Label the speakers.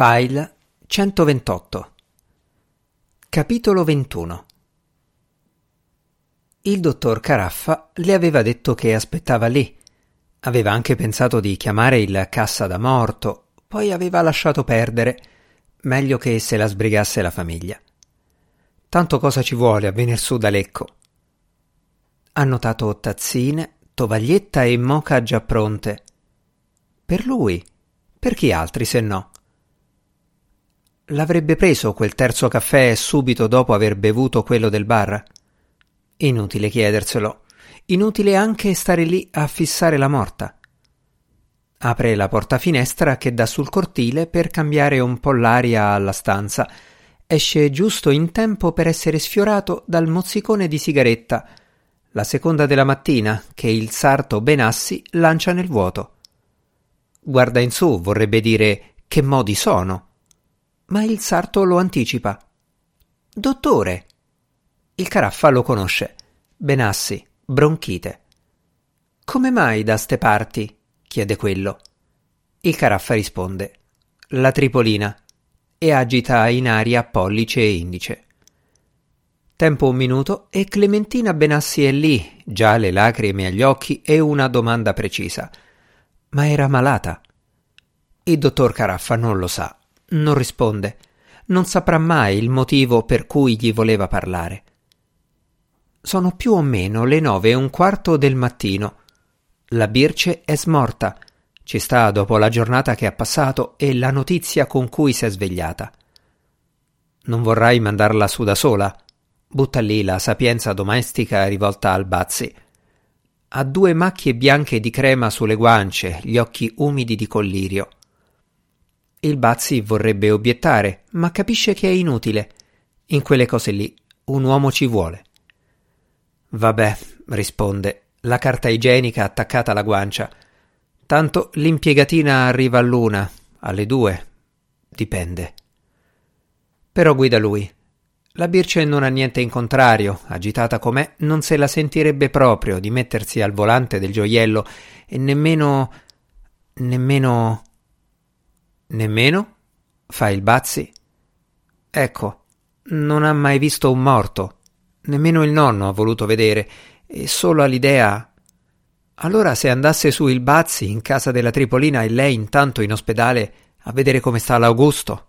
Speaker 1: File 128 Capitolo 21 Il dottor Caraffa le aveva detto che aspettava lì. Aveva anche pensato di chiamare il cassa da morto, poi aveva lasciato perdere. Meglio che se la sbrigasse la famiglia. Tanto cosa ci vuole a venir su da Lecco? Ha notato tazzine, tovaglietta e moca già pronte. Per lui? Per chi altri se no? L'avrebbe preso quel terzo caffè subito dopo aver bevuto quello del bar? Inutile chiederselo. Inutile anche stare lì a fissare la morta. Apre la porta finestra che dà sul cortile per cambiare un po' l'aria alla stanza. Esce giusto in tempo per essere sfiorato dal mozzicone di sigaretta, la seconda della mattina che il sarto Benassi lancia nel vuoto. Guarda in su, vorrebbe dire che modi sono ma il sarto lo anticipa. Dottore! Il caraffa lo conosce. Benassi, bronchite. Come mai da ste parti? chiede quello. Il caraffa risponde. La tripolina. E agita in aria pollice e indice. Tempo un minuto e Clementina Benassi è lì, già le lacrime agli occhi e una domanda precisa. Ma era malata? Il dottor Caraffa non lo sa. Non risponde. Non saprà mai il motivo per cui gli voleva parlare. Sono più o meno le nove e un quarto del mattino. La Birce è smorta. Ci sta dopo la giornata che ha passato e la notizia con cui si è svegliata. Non vorrai mandarla su da sola? Butta lì la sapienza domestica rivolta al Bazzi. Ha due macchie bianche di crema sulle guance, gli occhi umidi di collirio. Il Bazzi vorrebbe obiettare, ma capisce che è inutile. In quelle cose lì un uomo ci vuole. Vabbè, risponde, la carta igienica attaccata alla guancia. Tanto l'impiegatina arriva all'una, alle due. Dipende. Però guida lui. La Birce non ha niente in contrario, agitata com'è, non se la sentirebbe proprio di mettersi al volante del gioiello e nemmeno. nemmeno. Nemmeno? fa il Bazzi. Ecco, non ha mai visto un morto. Nemmeno il nonno ha voluto vedere, e solo all'idea. Allora se andasse su il Bazzi in casa della Tripolina e lei intanto in ospedale a vedere come sta l'Augusto.